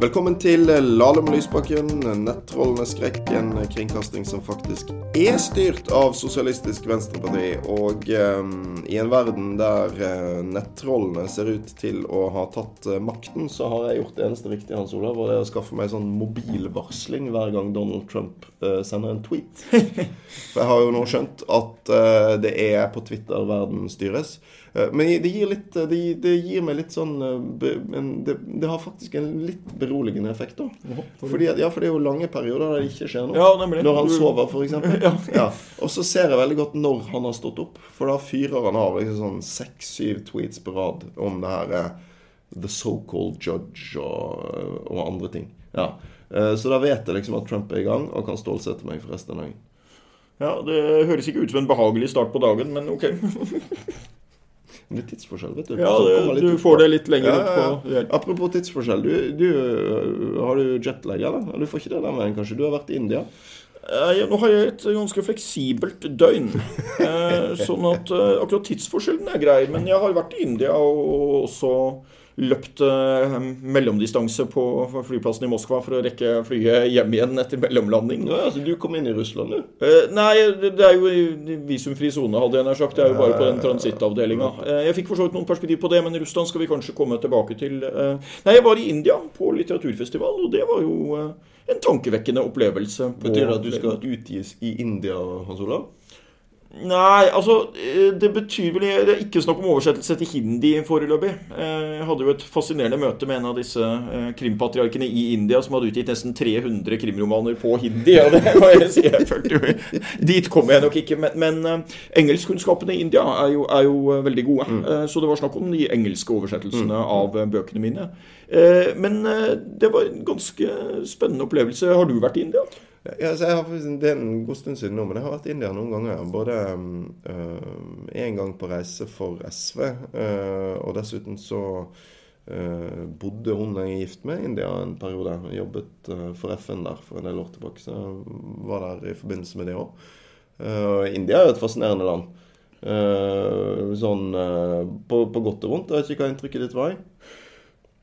Velkommen til Lahlum og Lysbakken, nettrollenes skrekk. En kringkasting som faktisk er styrt av Sosialistisk Venstreparti. Og eh, i en verden der eh, nettrollene ser ut til å ha tatt eh, makten, så har jeg gjort det eneste riktige, Hans Olav, og det er å skaffe meg sånn mobilvarsling hver gang Donald Trump uh, sender en tweet. For jeg har jo nå skjønt at det er på Twitter verden styres. Men det gir, litt, det, det gir, meg litt sånn det, det, har faktisk en litt beroligende effekt. da. Fordi, ja, for det er jo lange perioder der det ikke skjer noe. Ja, nemlig. Når han sover, f.eks. Ja. ja. Og så ser jeg veldig godt når han har stått opp. For da fyrer han av liksom sånn seks-syv tweets på rad om det her eh, The so-called judge og, og, andre ting. Ja. Eh, så da vet jeg liksom at Trump er i gang og kan stålsette meg for resten av dagen. Ja, Det høres ikke ut som en behagelig start på dagen, men ok. Men det er tidsforskjell, vet du. Ja, det, du får det litt lenger ja, ja, ja. Apropos tidsforskjell. Du, du, har du jetlag, eller? Du får ikke det den veien, kanskje? Du har vært i India? Eh, nå har jeg et ganske fleksibelt døgn. Eh, sånn at eh, akkurat tidsforskjellen er grei. Men jeg har vært i India og også løpt eh, mellomdistanse på flyplassen i Moskva for å rekke flyet hjem igjen etter mellomlanding. Ja, altså Du kom inn i Russland, du? Eh, nei, det er jo visumfri sone, hadde jeg nær sagt. Det er jo bare på den transittavdelinga. Eh, jeg fikk for så vidt noen perspektiv på det, men Russland skal vi kanskje komme tilbake til. Eh, nei, jeg var i India på litteraturfestival, og det var jo eh, en tankevekkende opplevelse. Betyr det at du skal utgis i India, Hans Olav? Nei, altså eh, Det betyr vel Det er ikke snakk om oversettelse til hindi foreløpig. Eh, jeg hadde jo et fascinerende møte med en av disse eh, krimpatriarkene i India som hadde utgitt nesten 300 krimromaner på hindi. Og det må jeg si, jeg følte jo Dit kommer jeg nok ikke. Men, men engelskkunnskapene i India er jo, er jo veldig gode. Mm. Så det var snakk om de engelske oversettelsene mm. av bøkene mine. Men det var en ganske spennende opplevelse. Har du vært i India? Ja, jeg har, det er en god stund siden nå, men jeg har vært i India noen ganger. Både én uh, gang på reise for SV, uh, og dessuten så uh, bodde hun jeg er gift med, i India en periode. Jeg jobbet uh, for FN der for en del år tilbake, så jeg var der i forbindelse med det òg. India er jo et fascinerende land. sånn på, på, godt og vondt. Jeg vet ikke hva inntrykket ditt var. Uh,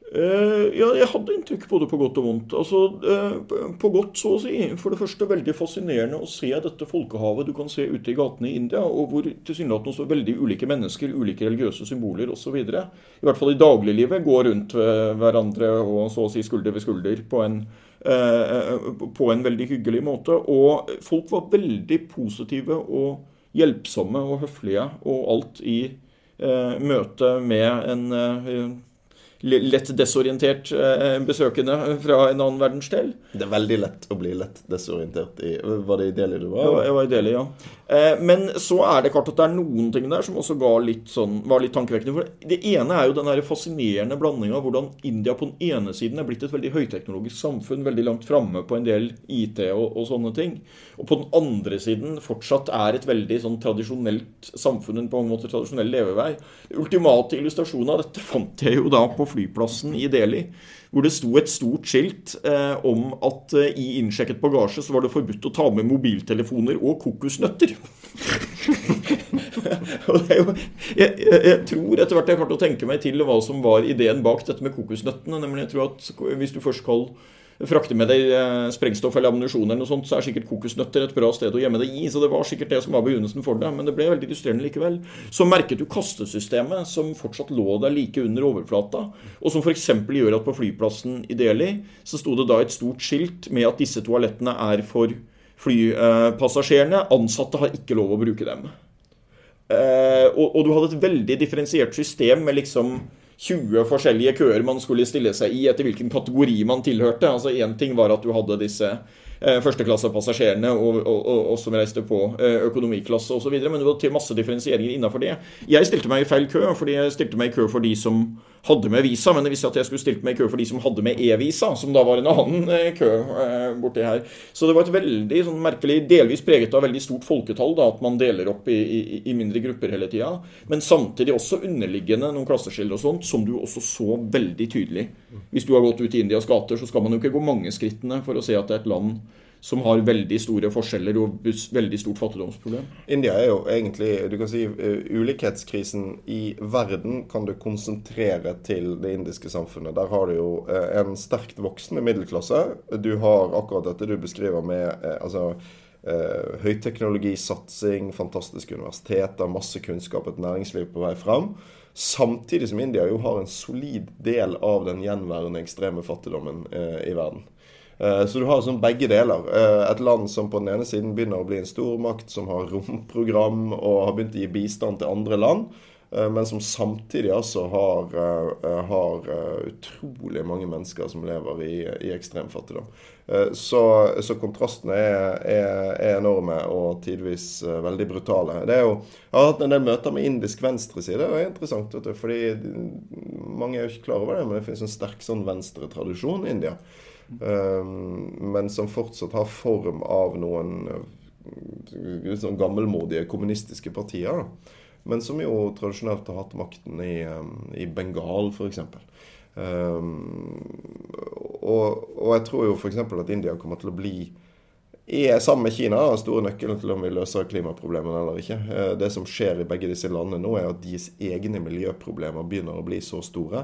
ja, jeg hadde inntrykk både på godt og vondt. Altså, uh, På godt, så å si. For det første veldig fascinerende å se dette folkehavet du kan se ute i gatene i India, og hvor tilsynelatende også veldig ulike mennesker, ulike religiøse symboler osv. I hvert fall i dagliglivet går rundt hverandre og så å si skulder ved skulder på en, uh, på en veldig hyggelig måte. Og folk var veldig positive og hjelpsomme og høflige og alt i møte med en lett desorientert eh, besøkende fra en annen verdensdel. Det er veldig lett å bli lett desorientert i Var det i Delhi du var? Ja, jeg var i Delhi, ja. Eh, men så er det klart at det er noen ting der som også litt sånn, var litt tankevekkende. For det ene er jo den fascinerende blandinga av hvordan India på den ene siden er blitt et veldig høyteknologisk samfunn, veldig langt framme på en del IT og, og, sånne ting. Og på den andre siden fortsatt er et veldig sånn tradisjonelt samfunn, på en måte tradisjonell levevei. Ultimate illustrasjon av dette fant jeg jo da på flyplassen i Delhi, hvor det sto et stort skilt eh, om at eh, i innsjekket bagasje så var det forbudt å ta med mobiltelefoner og kokosnøtter. og jo, jeg, jeg, jeg, tror etter hvert jeg klarte å tenke meg til hva som var ideen bak dette med kokosnøttene. nemlig jeg tror at Hvis du først skal frakter med deg eh, sprengstoff eller ammunisjon, eller noe sånt, så er sikkert kokosnøtter et bra sted å gjemme det i. Så det var sikkert det som var begrunnelsen for det. Men det ble veldig illustrerende likevel. Så merket du kastesystemet, som fortsatt lå der like under overflata, og som f.eks. gjør at på flyplassen i Delhi så sto det da et stort skilt med at disse toalettene er for flypassasjerene. Ansatte har ikke lov å bruke dem. Eh, og du hadde et veldig differensiert system med liksom 20 forskjellige køer man skulle stille seg i etter hvilken kategori man tilhørte. Altså Én ting var at du hadde disse eh, førsteklassepassasjerene og, og, og, og, som reiste på eh, økonomiklasse osv. Men det var masse differensieringer innafor det. Jeg stilte meg i feil kø, fordi jeg stilte meg i kø for de som hadde med visa, men det visste at jeg skulle stilt meg i kø for de som hadde med e-visa, som da var en annen eh, kø eh, borti her. Så det var et veldig sånn merkelig, delvis preget av veldig stort folketall, da, at man deler opp i, i, i mindre grupper hele tida. Men samtidig også underliggende noen klasseskiller og sånt, som du også så veldig tydelig. Hvis du har gått ut i Indias gater, så skal man jo ikke gå mange skrittene for å se at det er et land som har veldig store forskjeller og veldig stort fattigdomsproblem. India er jo egentlig du kan si, uh, Ulikhetskrisen i verden kan du konsentrere til det indiske samfunnet. Der har du jo uh, en sterkt voksende middelklasse. Du har akkurat dette du beskriver med uh, altså, høyteknologisatsing, fantastiske universiteter, masse kunnskap, et næringsliv på vei fram. Samtidig som India jo har en solid del av den gjenværende ekstreme fattigdommen i verden. Eh, så du har sånn begge deler. Eh, et land som på den ene siden begynner å bli en stormakt, som har romprogram og har begynt å gi bistand til andre land, eh, men som samtidig altså har, har utrolig mange mennesker som lever i, i ekstrem fattigdom. Så, så kontrastene er, er, er, enorme og tidvis veldig brutale. Jo, jeg har hatt en del møter med indisk venstreside. Det er interessant, vet du, fordi mange er jo ikke klar over det, men det finnes en sterk sånn venstretradisjon i India. Ehm, men som fortsatt har form av noen eh, sånn gammelmodige kommunistiske partier. Men som jo tradisjonelt har hatt makten i, ehm, i Bengal, f.eks. Um, og, og jeg tror jo f.eks. at India kommer til å bli er sammen med Kina den store nøkkelen til om vi løser klimaproblemene eller ikke. Eh, det som skjer i begge disse landene nå, er at deres egne miljøproblemer begynner å bli så store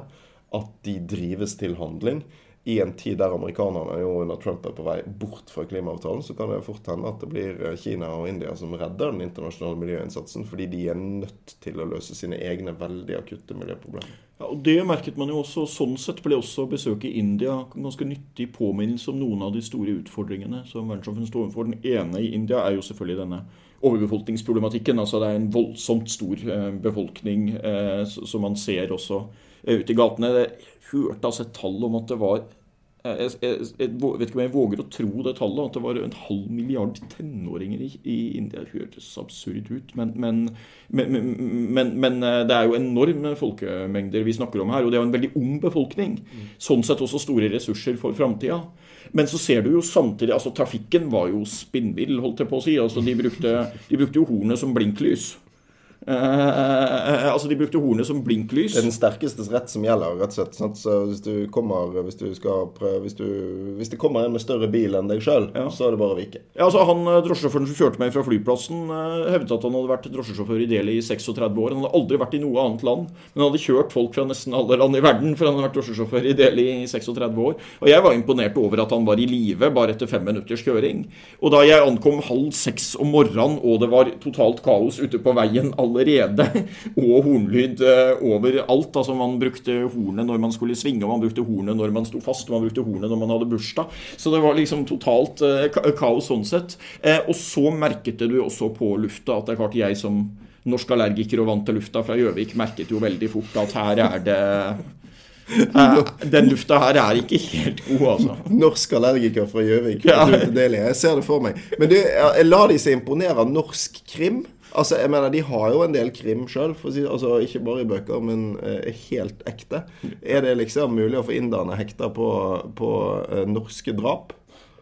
at de drives til handling i en tid der amerikanerne jo under Trump er på vei bort fra klimaavtalen, så kan det fort hende at det blir eh, Kina og India som redder den internasjonale miljøinnsatsen, fordi de er nødt til å løse sine egne veldig akutte miljøproblemer. Ja, og Det merket man jo også. Sånn sett ble også besøket i India ganske nyttig påminnelse om noen av de store utfordringene som verdenssamfunnet står overfor. Den ene i India er jo selvfølgelig denne overbefolkningsproblematikken. altså Det er en voldsomt stor eh, befolkning eh, som man ser også ute i gatene. Det hørte altså et tall om at det var jeg, jeg, jeg, vet ikke om jeg våger å tro det tallet, at det var en halv milliard tenåringer i, i India. Det hørtes absurd ut, men, men, men, men, eh, det er jo enorme folkemengder vi snakker om her. Og det er jo en veldig ung befolkning. Sånn sett også store ressurser for framtida. Men så ser du jo samtidig altså Trafikken var jo spinnvill, holdt jeg på å si. altså De brukte, de brukte jo hornet som blinklys. Uh, altså De brukte hornet som blinklys. Det er den sterkestes rett som gjelder. rett og slett. Sant? Så hvis du kommer, hvis du skal prøve, hvis, du, hvis det kommer en med større bil enn deg sjøl, ja. så er det bare å vike. Ja, altså Han eh, drosjesjåføren som kjørte meg fra flyplassen, uh, hevdet at han hadde vært drosjesjåfør i Delhi i 36 år. Han hadde aldri vært i noe annet land, men han hadde kjørt folk fra nesten alle land i verden, for han hadde vært drosjesjåfør i Delhi i 36 år. Og jeg var imponert over at han var i live bare etter fem minutters kjøring. Og da jeg ankom halv seks om morgenen, og det var totalt kaos ute på veien alle allerede. Og hornlyd eh, overalt. Altså Man brukte hornet når man skulle svinge, og man brukte hornet når man sto fast, og man brukte hornet når man hadde bursdag. Så det var liksom totalt eh, kaos sånn sett. Eh, og så merket du også på lufta at det er klart jeg som norsk allergiker og vant til lufta fra Gjøvik, merket jo veldig fort at her er det den lufta her er ikke helt god, altså. Norsk allergiker fra Gjøvik. Ja. Jeg ser det for meg. Men du, la de seg imponere av norsk krim? Altså, jeg mener, De har jo en del krim sjøl, si, altså, ikke bare i bøker, men eh, helt ekte. Er det liksom mulig å få inderne hekta på, på eh, norske drap?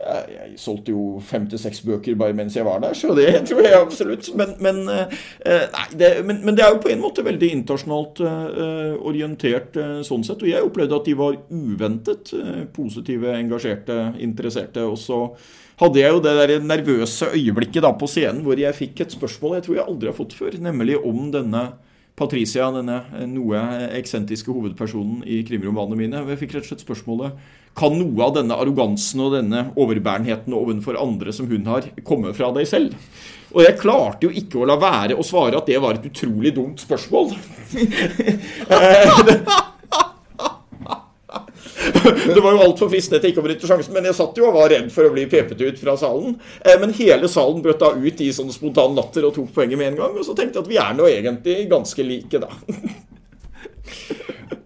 Jeg, solgte jo fem til seks bøker bare mens jeg var der, så det tror jeg absolutt. Men, men, eh, nei, det, men, men det, er jo på en måte veldig internasjonalt uh, orientert sånn sett. Og jeg opplevde at de var uventet positive, engasjerte, interesserte. Og så hadde jeg jo det der nervøse øyeblikket da på scenen hvor jeg fikk et spørsmål jeg tror jeg aldri har fått før, nemlig om denne Patricia, denne noe eksentriske hovedpersonen i krimromanene mine. Jeg fikk rett og slett spørsmålet kan noe av denne arrogansen og denne overbærenheten overfor andre som hun har, komme fra deg selv? Og jeg klarte jo ikke å la være å svare at det var et utrolig dumt spørsmål. det var jo altfor fristende til ikke å benytte sjansen, men jeg satt jo og var redd for å bli pepet ut fra salen. Eh, men hele salen brøt da ut i sånn spontan latter og tok poenget med en gang. Og så tenkte jeg at vi er nå egentlig ganske like, da.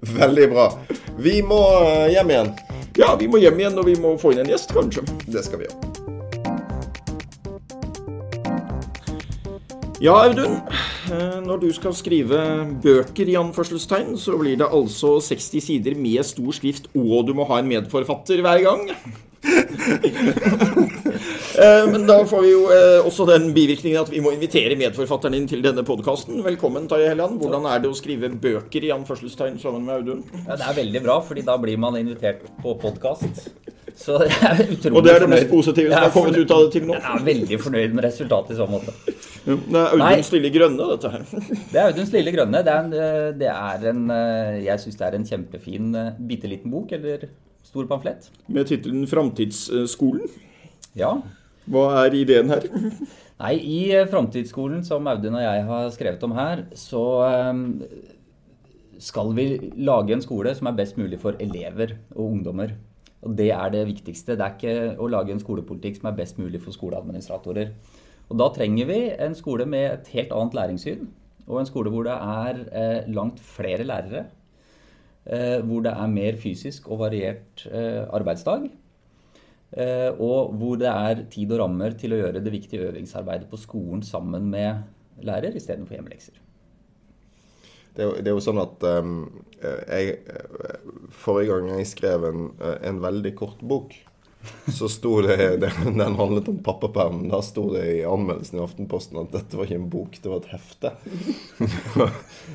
Veldig bra. Vi må eh, hjem igjen. Ja, vi må hjem igjen, og vi må få inn en gjest, kanskje. Det skal vi gjøre. Ja, Audun. Eh, når du skal skrive bøker, i anførselstegn, så blir det altså 60 sider med stor skrift, og du må ha en medforfatter hver gang. Eh, men da får vi jo eh, også den bivirkningen at vi må invitere medforfatteren inn til denne podkasten. Velkommen, Taje Helland. Hvordan er det å skrive bøker i anførselstegn sammen med Audun? Ja, det er veldig bra, fordi da blir man invitert på podkast. Så jeg er utrolig Og det er det mest positive som har kommet ut av det til nå. Jeg er veldig fornøyd med resultatet i så måte. Ja, Det er Auduns Audun Stille Grønne, dette her. Det er Audun Lille Grønne. Det er en, eh, det er en eh, Jeg syns det er en kjempefin eh, bitte liten bok, eller stor pamflett. Med tittelen 'Framtidsskolen'. Ja. Hva er ideen her? Nei, i Framtidsskolen, som Audun og jeg har skrevet om her, så skal vi lage en skole som er best mulig for elever og ungdommer. Og det er det viktigste. Det er ikke å lage en skolepolitikk som er best mulig for skoleadministratorer. Og da trenger vi en skole med et helt annet læringssyn. Og en skole hvor det er eh, langt flere lærere. Eh, hvor det er mer fysisk og variert eh, arbeidsdag. Og hvor det er tid og rammer til å gjøre det viktige øvingsarbeidet på skolen sammen med lærer istedenfor hjemmelekser. Det er, jo, det er jo sånn at um, jeg, Forrige gang jeg skrev en, en veldig kort bok, så sto det, Den handlet om pappaperm. Da sto det i anmeldelsen i Aftenposten at dette var ikke en bok, det var et hefte.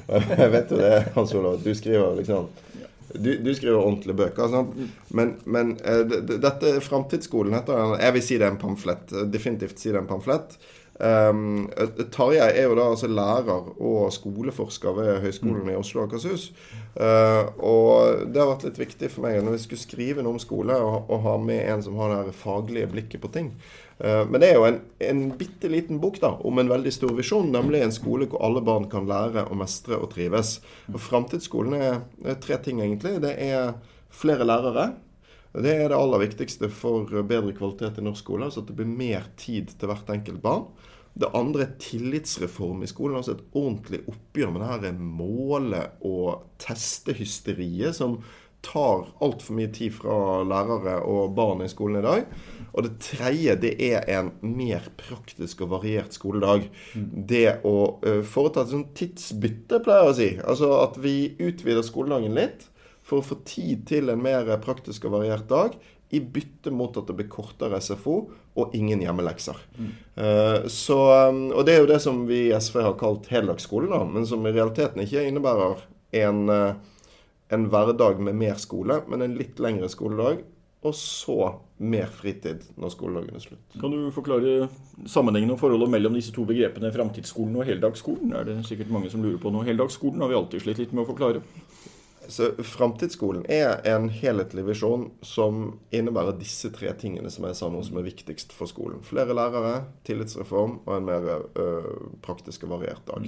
jeg vet jo det, Hans Olav, du skriver liksom du, du skriver ordentlige bøker. Sant? Men, men eh, det- det- dette Framtidsskolen heter den. Jeg vil si det er en pamflett. Definitivt si det er en pamflett. Um, Tarjei er jo da altså lærer og skoleforsker ved Høgskolen i Oslo og Akershus. Uh, og det har vært litt viktig for meg når vi skulle skrive noe om skole, å, ha med en som har det faglige blikket på ting. Uh, men det er jo en, en bitte liten bok da, om en veldig stor visjon, nemlig en skole hvor alle barn kan lære å mestre og trives. Og Framtidsskolen er, er tre ting, egentlig. Det er flere lærere. Det er det aller viktigste for bedre kvalitet i norsk skole. altså At det blir mer tid til hvert enkelt barn. Det andre er tillitsreform i skolen. altså Et ordentlig oppgjør med det her måle- og testehysteriet som tar altfor mye tid fra lærere og barn i skolen i dag. Og det tredje det er en mer praktisk og variert skoledag. Det å eh, foreta et sånt tidsbytte, pleier jeg å si. Altså at vi utvider skoledagen litt for å få tid til en mer praktisk og variert dag, i bytte mot at det blir kortere SFO og ingen hjemmelekser. Eh, så, um, og det er jo det som vi i SV har kalt heldagsskole, da, men som i realiteten ikke innebærer en, eh, en hverdag med mer skole, men en litt lengre skoledag. Og så mer fritid når skoledagen er slutt. Kan du forklare sammenhengen og forholdet mellom disse to begrepene framtidsskolen og heldagsskolen? Er det sikkert mange som lurer på noe. Heldagsskolen har vi alltid slitt litt med å forklare. Så Framtidsskolen er en helhetlig visjon som innebærer disse tre tingene som jeg sa nå som er viktigst for skolen. Flere lærere, tillitsreform og en mer ø, praktisk og variert dag.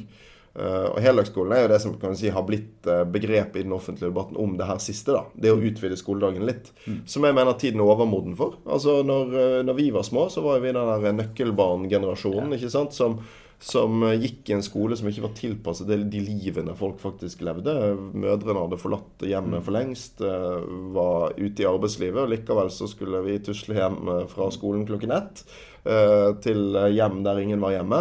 Uh, og Heldagsskolen er jo det som kan si, har blitt uh, begrepet i den offentlige debatten om det her siste. da, Det å utvide skoledagen litt. Som jeg mener tiden er overmoden for. Altså Når, når vi var små, så var vi den der nøkkelbarngenerasjonen ikke sant, som, som eh, gikk i en skole som ikke var tilpasset de, livene folk faktisk levde. Mødrene hadde forlatt hjemmet for lengst, eh, var ute i arbeidslivet. og Likevel så skulle vi tusle hjem eh, fra skolen klokken ett til hjem der ingen var hjemme.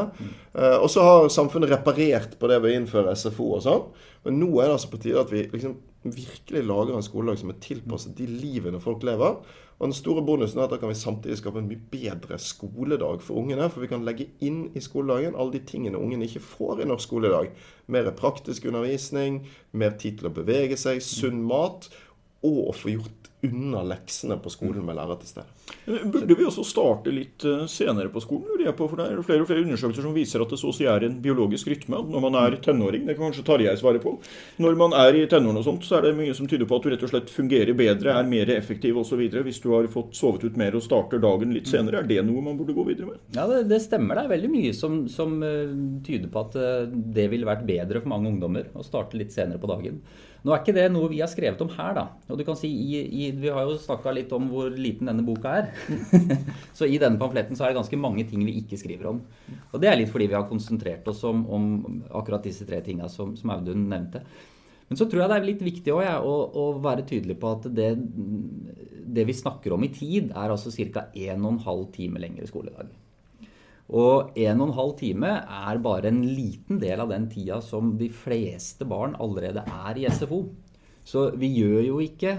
Eh, Og så har samfunnet reparert på det ved å innføre SFO og sånn. Men nå er det altså på tide at vi liksom virkelig lager en skoledag som er tilpasset de livene folk lever. Og den store bonusen er at da kan vi samtidig skape en mye bedre skoledag for ungene. For vi kan legge inn i skoledagen alle de tingene ungene ikke får i norsk skoledag. Mer praktisk undervisning, mer tid til å bevege seg, sunn mat. Og å få gjort unna leksene på skolen med lærer til stede. Burde vi også starte litt eh, senere på skolen? lurer jeg på, for Det er flere og flere undersøkelser som viser at det så å si er en biologisk rytme. Når man er tenåring, det kan kanskje Tarjei svare på. Når man er i tenårene og sånt, så er det mye som tyder på at du rett og slett fungerer bedre, er mer effektiv osv. hvis du har fått sovet ut mer og starter dagen litt senere. Er det noe man burde gå videre med? Ja, det, det stemmer. Det er veldig mye som, som eh, tyder på at eh, det ville vært bedre for mange ungdommer å starte litt senere på dagen. Nå er ikke det noe vi har skrevet om her, da. Og du kan si, i, i, Vi har jo snakka litt om hvor liten denne boka er. så i denne pamfletten så er det ganske mange ting vi ikke skriver om. Og det er litt fordi vi har konsentrert oss om, om akkurat disse tre tinga som, som Audun nevnte. Men så tror jeg det er litt viktig også, ja, å, å være tydelig på at det, det vi snakker om i tid, er altså ca. 1 12 time lengre skoledag. Og 1 12 time er bare en liten del av den tida som de fleste barn allerede er i SFO. Så vi gjør jo ikke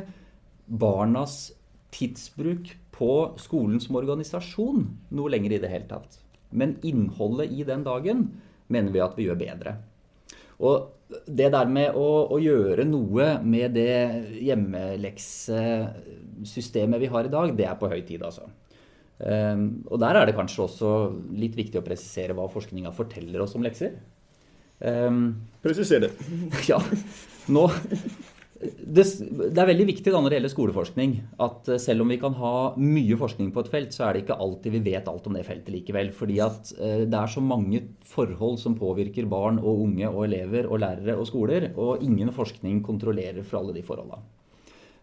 barnas tidsbruk på skolen som organisasjon noe lenger i det hele tatt. Men innholdet i den dagen mener vi at vi gjør bedre. Og det der med å, å gjøre noe med det hjemmeleksesystemet vi har i dag, det er på høy tid, altså. Um, og der er det kanskje også litt viktig å presisere hva forskninga forteller oss om lekser. Um, Presiser det. ja. Nå det, det, er veldig viktig da når det gjelder skoleforskning, at eh, selv om vi kan ha mye forskning på et felt, så er det ikke alltid vi vet alt om det feltet likevel. Fordi at uh, det er så mange forhold som påvirker barn og unge og elever og lærere og skoler, og ingen forskning kontrollerer for alle de forholdene.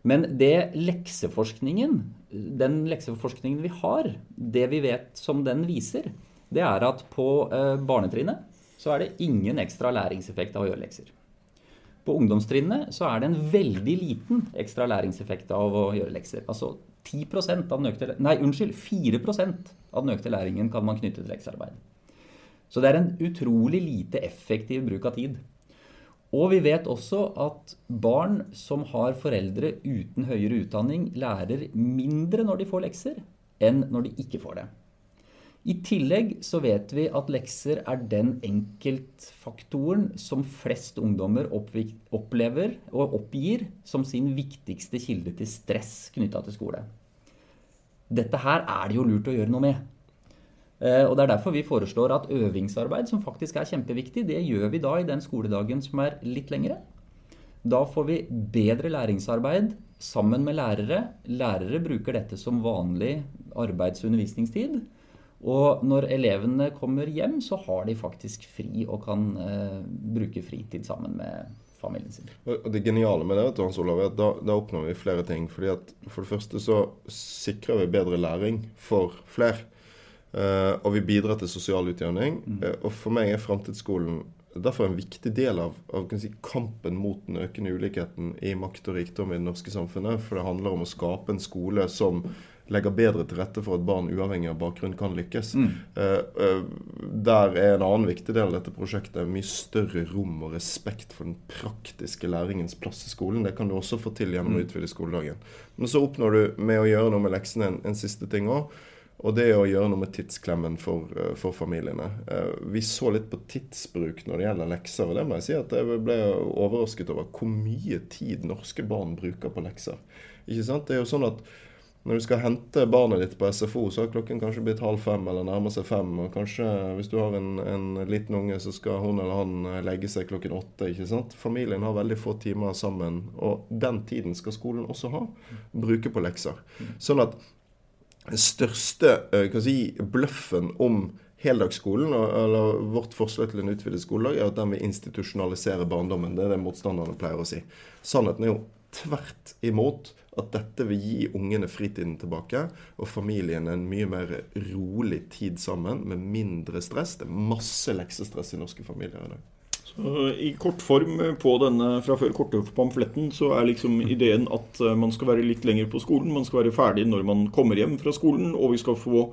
Men det lekseforskningen, den lekseforskningen vi har, det vi vet som den viser, det er at på eh, barnetrinnet så er det ingen ekstra læringseffekt av å gjøre lekser. På ungdomstrinnet så er det en veldig liten ekstra læringseffekt av å gjøre lekser. Altså 10 av den økte, nei, unnskyld, 4 av den økte læringen kan man knytte til leksearbeid. Så det er en utrolig lite effektiv bruk av tid. Og vi vet også at barn som har foreldre uten høyere utdanning, lærer mindre når de får lekser, enn når de ikke får det. I tillegg så vet vi at lekser er den enkeltfaktoren som flest ungdommer opplever og oppgir som sin viktigste kilde til stress knytta til skole. Dette her er det jo lurt å gjøre noe med. Eh, og Det er derfor vi foreslår at øvingsarbeid, som faktisk er kjempeviktig, det gjør vi da i den skoledagen som er litt lengre. Da får vi bedre læringsarbeid sammen med lærere. Lærere bruker dette som vanlig arbeids- og undervisningstid. Og når elevene kommer hjem, så har de faktisk fri og kan eh, bruke fritid sammen med familien sin. Og Det geniale med det Hans Olav, er at da, da, oppnår vi flere ting. Fordi at For det første så sikrer vi bedre læring for flere. Uh, og vi bidrar til sosial utjevning. Mm. Uh, og for meg er framtidsskolen derfor en viktig del av, av si, kampen mot den økende ulikheten i makt og rikdom i det norske samfunnet. For det handler om å skape en skole som legger bedre til rette for at barn uavhengig av bakgrunn kan lykkes. Mm. Uh, der er en annen viktig del av dette prosjektet mye større rom og respekt for den praktiske læringens plass i skolen. Det kan du også få til gjennom å mm. utvide skoledagen. Men så oppnår du med å gjøre noe med leksene en, en siste ting òg. Og det å gjøre noe med tidsklemmen for, eh, for, familiene. Eh, vi så litt på tidsbruk når det gjelder lekser, og det må jeg si at jeg ble overrasket over hvor mye tid norske barn bruker på lekser. Ikke sant? Det er jo sånn at når du skal hente barnet ditt på SFO, så har klokken kanskje blitt halv fem eller nærmer seg fem. Og kanskje hvis du har en, en liten unge, så skal hun eller han eh, legge seg klokken åtte. ikke sant? Familien har veldig få timer sammen, og den tiden skal skolen også ha. Bruke på lekser. Sånn at største eh, si, bløffen om heldagsskolen, eller vårt forslag til en utvidet skoledag, er at den vil institusjonalisere barndommen. Det er det motstanderne pleier å si. Sannheten er jo tvert imot at dette vil gi ungene fritiden tilbake, og familien en mye mer rolig tid sammen, med mindre stress. Det er masse leksestress i norske familier i dag. I kort form på denne fra før korte pamfletten så er liksom ideen at eh, man skal være litt lenger på skolen. Man skal være ferdig når man kommer hjem fra skolen, og vi skal få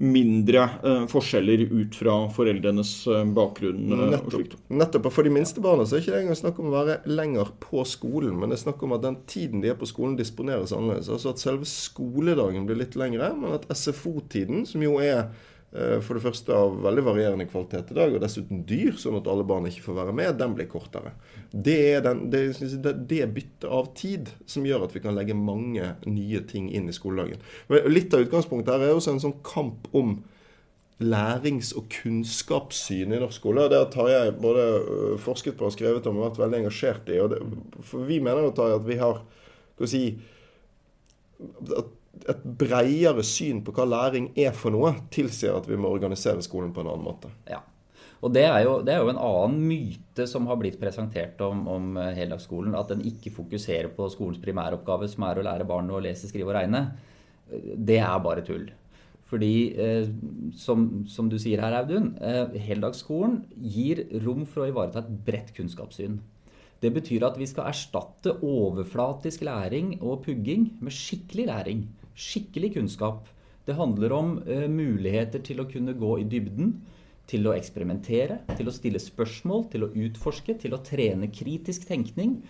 mindre eh, forskjeller ut fra foreldrenes eh, bakgrunn. Eh, nettopp, nettopp. For de minste barna så er det ikke engang snakk om å være lenger på skolen, men det er snakk om at den tiden de er på skolen, disponeres annerledes. Altså at selve skoledagen blir litt lengre, men at SFO-tiden, som jo er Eh, for det første av veldig varierende kvalitet i dag, og dessuten dyr, sånn at alle barn ikke får være med, den blir kortere. Det er den, det, det byttet av tid som gjør at vi kan legge mange nye ting inn i skoledagen. Litt av utgangspunktet her er også en sånn kamp om lærings- og kunnskapssyn i norsk skole. Det har jeg både øh, forsket på og skrevet om og vært veldig engasjert i. Det, for vi mener jo at vi har skal vi si, at et bredere syn på hva læring er for noe, tilsier at vi må organisere skolen på en annen måte. Ja. Og det er, jo, det er jo en annen myte som har blitt presentert om, om eh, heldagsskolen. At den ikke fokuserer på skolens primæroppgave, som er å lære barn å lese, skrive og regne. Det er bare tull. Fordi, eh, som, som, du sier her, Audun, eh, heldagsskolen gir rom for å ivareta et bredt kunnskapssyn. Det betyr at vi skal erstatte overflatisk læring og pugging med skikkelig læring skikkelig kunnskap. Det handler om uh, muligheter til å kunne gå i dybden, til å eksperimentere, til å stille spørsmål, til å utforske, til å trene kritisk tenkning.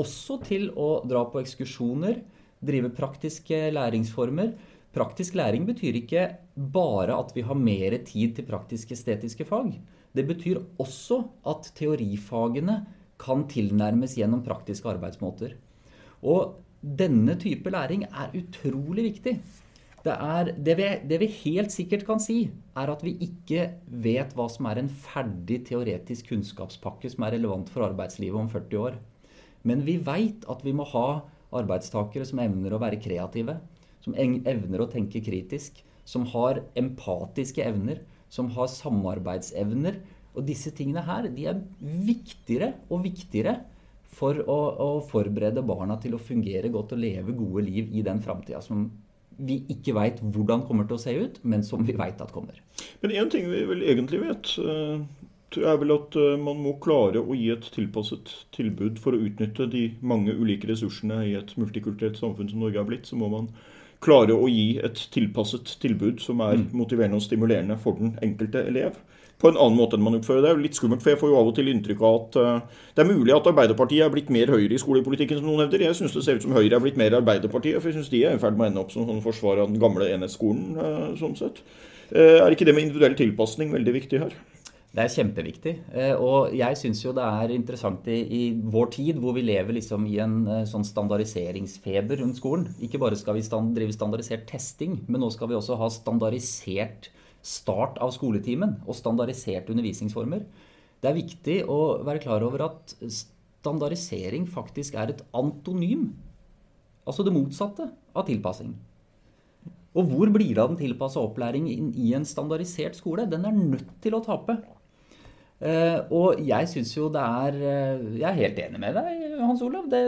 Også til å dra på ekskursjoner, drive praktiske læringsformer. Praktisk læring betyr ikke bare at vi har mer tid til praktisk-estetiske fag. Det betyr også at teorifagene kan tilnærmes gjennom praktiske arbeidsmåter. Og denne type læring er utrolig viktig. Det, er, det, vi, det, vi, helt sikkert kan si, er at vi ikke vet hva som er en ferdig teoretisk kunnskapspakke som er relevant for arbeidslivet om 40 år. Men vi veit at vi må ha arbeidstakere som evner å være kreative, som evner å tenke kritisk, som har empatiske evner, som har samarbeidsevner. Og disse tingene her de er viktigere og viktigere for å, å forberede barna til å fungere godt og leve gode liv i den framtida som vi ikke veit hvordan kommer til å se ut, men som vi veit at kommer. Men én ting vi vel egentlig vet, eh, er vel at eh, man må klare å gi et tilpasset tilbud for å utnytte de mange ulike ressursene i et multikulturelt samfunn som Norge er blitt. Så må man klare å gi et tilpasset tilbud som er mm. motiverende og stimulerende for den enkelte elev på en annen måte enn man oppfører det. er jo litt skummelt, for Jeg får jo av og til inntrykk av at uh, det er mulig at Arbeiderpartiet er blitt mer Høyre i skolepolitikken, som noen hevder. Jeg syns det ser ut som Høyre er blitt mer Arbeiderpartiet, for jeg syns de er i ferd med å ende opp som sånn forsvar av den gamle enhetsskolen. Uh, sånn sett. Uh, er ikke det med individuell tilpasning veldig viktig her? Det er kjempeviktig. Og jeg syns jo det er interessant i, i, vår tid, hvor vi lever liksom i en sånn standardiseringsfeber rundt skolen. Ikke bare skal vi stand, drive standardisert testing, men nå skal vi også ha standardisert start av skoletimen og standardiserte undervisningsformer. Det er viktig å være klar over at standardisering faktisk er et antonym. Altså det motsatte av tilpassing. Og hvor blir det av den tilpassa opplæring i en standardisert skole? Den er nødt til å tape. Eh, og jeg syns jo det er eh, Jeg er helt enig med deg, Hans Olav. Det,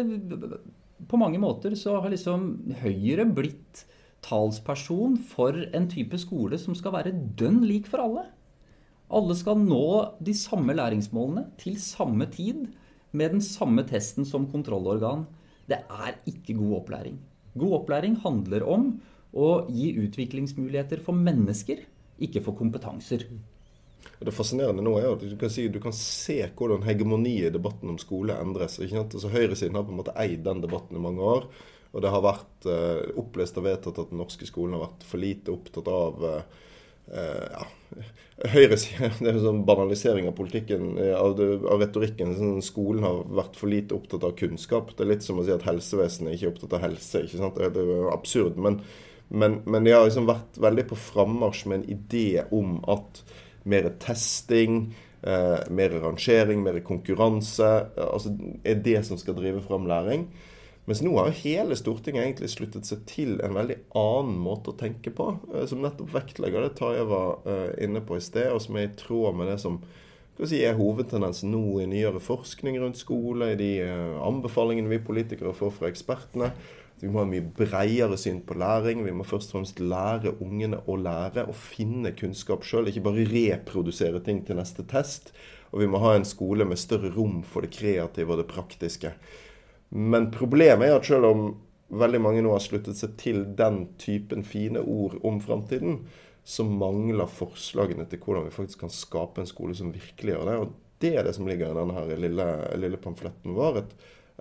på mange måter så har liksom Høyre blitt talsperson for en type skole som skal være dønn lik for alle. Alle skal nå de samme læringsmålene til samme tid med den samme testen som kontrollorgan. Det er ikke god opplæring. God opplæring handler om å gi utviklingsmuligheter for mennesker, ikke for kompetanser. Det fascinerende nå er at du kan, si, du kan se hvordan hegemoniet i debatten om skole endres. Ikke sant? Altså, Høyresiden har på en måte eid den debatten i mange år. Og det har vært uh, opplest og vedtatt at den norske skolen har vært for lite opptatt av uh, ja, Høyresiden det er en sånn banalisering av politikken, av, av retorikken. Sånn, skolen har vært for lite opptatt av kunnskap. Det er litt som å si at helsevesenet ikke er opptatt av helse. ikke sant? Det er jo absurd. Men, men, men de har liksom vært veldig på frammarsj med en idé om at mer testing, eh, mer rangering, mer konkurranse altså er det som skal drive fram læring. Mens nå har hele Stortinget egentlig sluttet seg til en veldig annen måte å tenke på, eh, som nettopp vektlegger det Tarjei var eh, inne på i sted, og som er i tråd med det som si, er hovedtendensen nå i nyere forskning rundt skole, i de eh, anbefalingene vi politikere får fra ekspertene. Vi må ha mye bredere syn på læring. Vi må først og fremst lære ungene å lære og finne kunnskap sjøl, ikke bare reprodusere ting til neste test. Og vi må ha en skole med større rom for det kreative og det praktiske. Men problemet er at selv om veldig mange nå har sluttet seg til den typen fine ord om framtiden, så mangler forslagene til hvordan vi faktisk kan skape en skole som virkelig gjør det. Og det er det som ligger i denne lille, lille pamfletten vår.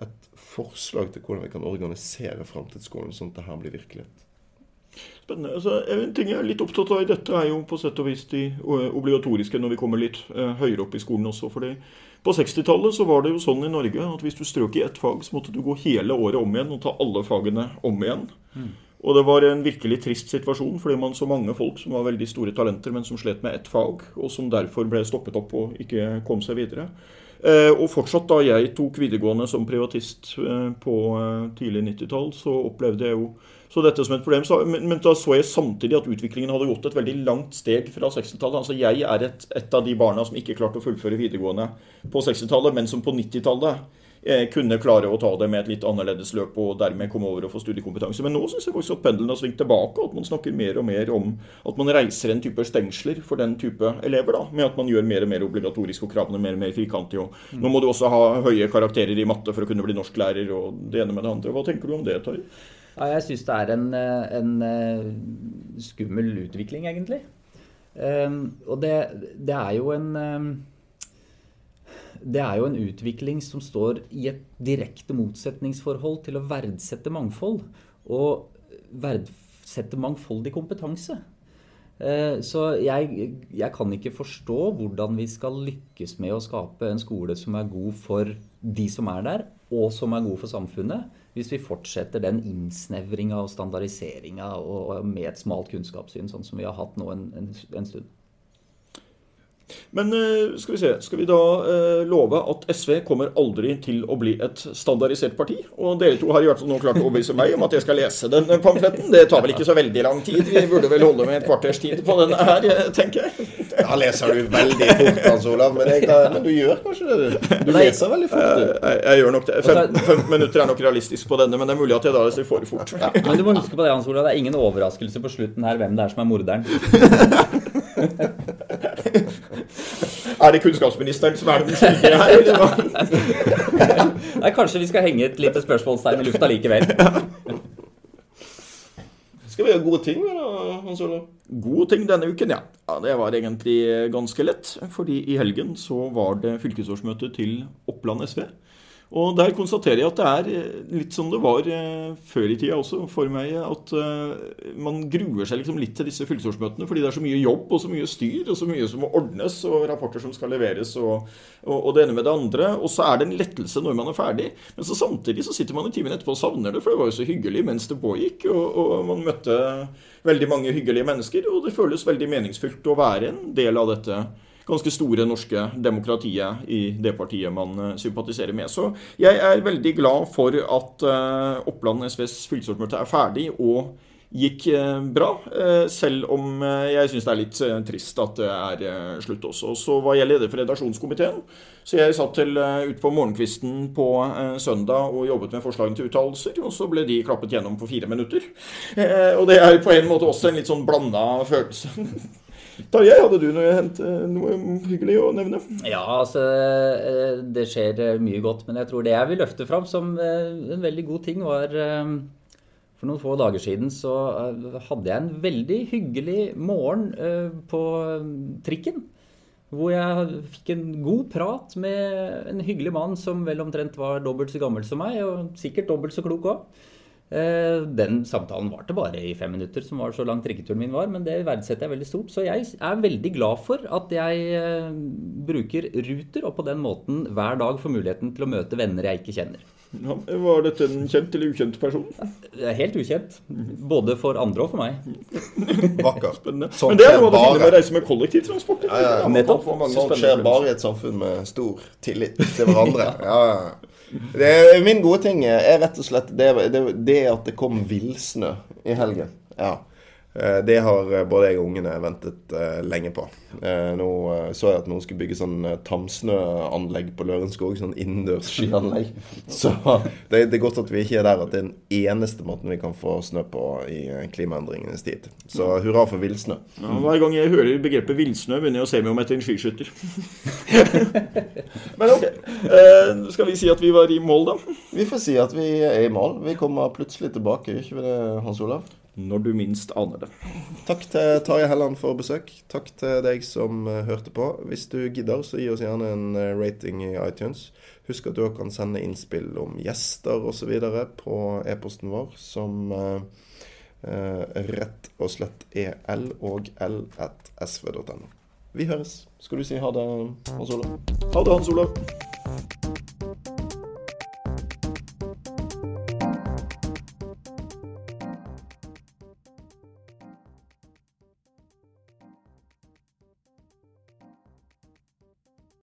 Et, forslag til hvordan vi kan organisere framtidsskolen sånn at det her blir virkelighet. Spennende. Altså, en ting jeg er litt opptatt av i dette, er jo på sett og vis de obligatoriske når vi kommer litt uh, høyere opp i skolen også. fordi på 60-tallet så var det jo sånn i Norge at hvis du strøk i ett fag, så måtte du gå hele året om igjen og ta alle fagene om igjen. Mm. Og det var en virkelig trist situasjon, fordi man så mange folk som var veldig store talenter, men som slet med ett fag, og som derfor ble stoppet opp og ikke kom seg videre. Eh, og fortsatt da jeg tok videregående som privatist eh, på eh, tidlig 90-tall, så opplevde jeg jo så dette som et problem. Men, da så jeg samtidig at utviklingen hadde gått et veldig langt steg fra 60-tallet. Altså Jeg er et, et, av de barna som ikke klarte å fullføre videregående på 60-tallet, men som på 90-tallet eh, kunne klare å ta det med et litt annerledes løp og dermed komme over og få studiekompetanse. Men nå syns jeg faktisk at pendelen har svingt tilbake, og at man snakker mer og mer om at man reiser en type stengsler for den type elever, da, med at man gjør mer og mer obligatorisk og kravene mer og mer firkantige. Mm. Nå må du også ha høye karakterer i matte for å kunne bli norsklærer og det ene med det andre. Hva tenker du om det, Tarjei? Ja, jeg syns det er en, eh, en, eh, skummel utvikling, egentlig. Um, og det, det, er jo en um, Det er jo en utvikling som står i et direkte motsetningsforhold til å verdsette mangfold. Og verdsette mangfoldig kompetanse. Uh, så jeg, jeg, kan ikke forstå hvordan vi skal lykkes med å skape en skole som er god for de som er der, og som er god for samfunnet, hvis vi fortsetter den innsnevringa og standardiseringa med et smalt kunnskapssyn, sånn som vi har hatt nå en, en, en stund. Men eh, skal vi se, skal vi da eh, love at SV kommer aldri til å bli et standardisert parti? Og dere to har i hvert fall nå klart å overbevise meg om at jeg skal lese den pamfletten. Det tar vel ikke så veldig lang tid. Vi burde vel holde med et kvarters tid på denne her, eh, tenker jeg. Da leser du veldig fort, Hans Olav. Men, jeg, men, du gjør kanskje det? Du leser veldig fort. Du. Jeg, jeg, gjør nok det. Fem, fem, minutter er nok realistisk på denne, men det er mulig at jeg da leser for fort. Ja, men du må huske på det, Hans Olav. Det er ingen overraskelse på slutten her hvem det er som er morderen. Er det kunnskapsministeren som er den skyldige her? Nei, kanskje vi skal henge et lite spørsmålstegn i lufta likevel. Skal vi gjøre gode ting, da, Hans Olav? Gode ting denne uken, ja. ja. Det var egentlig ganske lett. Fordi i helgen så var det fylkesårsmøte til Oppland SV. Og der konstaterer jeg at det er eh, litt som det var eh, før i tida også for meg, at eh, man gruer seg liksom litt til disse fylkesårsmøtene fordi det er så mye jobb og så mye styr og så mye som må ordnes og rapporter som skal leveres og, og, og det ene med det andre. Og så er det en lettelse når man er ferdig. Men så samtidig så sitter man i timen etterpå og savner det, for det var jo så hyggelig mens det pågikk. Og, og man møtte veldig mange hyggelige mennesker, og det føles veldig meningsfylt å være en del av dette ganske store norske demokratiet i det partiet man eh, sympatiserer med. Så jeg er veldig glad for at eh, Oppland SVs fylkesårsmøte er ferdig og gikk eh, bra. Selv om jeg syns det er litt trist at det er slutt også. Så var jeg leder for redaksjonskomiteen. Så jeg satt til ut på morgenkvisten på søndag og jobbet med forslagene til uttalelser. Og så ble de klappet gjennom på fire minutter. Og det er på en måte også en litt sånn blanda følelse. Tarjei, hadde du noe, noe, hyggelig å nevne? Ja, altså eh, Det skjer eh, mye godt. Men jeg tror det jeg vil løfte fram som eh, en veldig god ting, var For noen få dager siden så hadde jeg en veldig hyggelig morgen på trikken. Hvor jeg fikk en god prat med en hyggelig mann som vel omtrent var dobbelt så gammel som meg, og sikkert dobbelt så klok òg. Eh, den samtalen varte bare i fem minutter, som var så lang trikketuren min var. Men det verdsetter jeg veldig stort. Så jeg er veldig glad for at jeg eh, bruker Ruter, og på den måten hver dag får muligheten til å møte venner jeg ikke kjenner. Ja, var dette en kjent eller ukjent person? Helt ukjent. Både for andre og for meg. Vakker. Spennende. Sånn Men det er jo det fine med å reise med kollektivtransport. Ja, ja, ja. Nettopp. Sånt skjer bare i et samfunn med stor tillit til hverandre. Ja, ja. Det, min gode ting er rett og slett det, det, det at det kom villsnø i helgen. Ja. Eh, det har eh, både jeg og ungene ventet uh, lenge på. Nå så jeg at noen skulle bygge sånn tamsnøanlegg på Lørenskog. Sånn innendørs skianlegg. Så det, det, er godt at vi ikke er der at det er den eneste måten vi kan få snø på i klimaendringenes tid. Så hurra for villsnø. Ja, hver gang jeg hører begrepet villsnø, begynner jeg å se meg om etter en skiskytter. Men ok. skal vi si at vi var i mål, da? Vi får si at vi er i mål. Vi kommer plutselig tilbake, gjør ikke vi det, Hans Olav? Når du minst aner det. Takk til Tarjei Helland for besøk. Takk til deg som uh, hørte på. Hvis du gidder, så gi oss gjerne en uh, rating i iTunes. Husk at du også kan sende innspill om gjester osv. på e-posten vår, som uh, rett og slett er l og l at sv.no. Vi høres. Skal du si ha det, Hans Olav? Ha det, Hans Olav.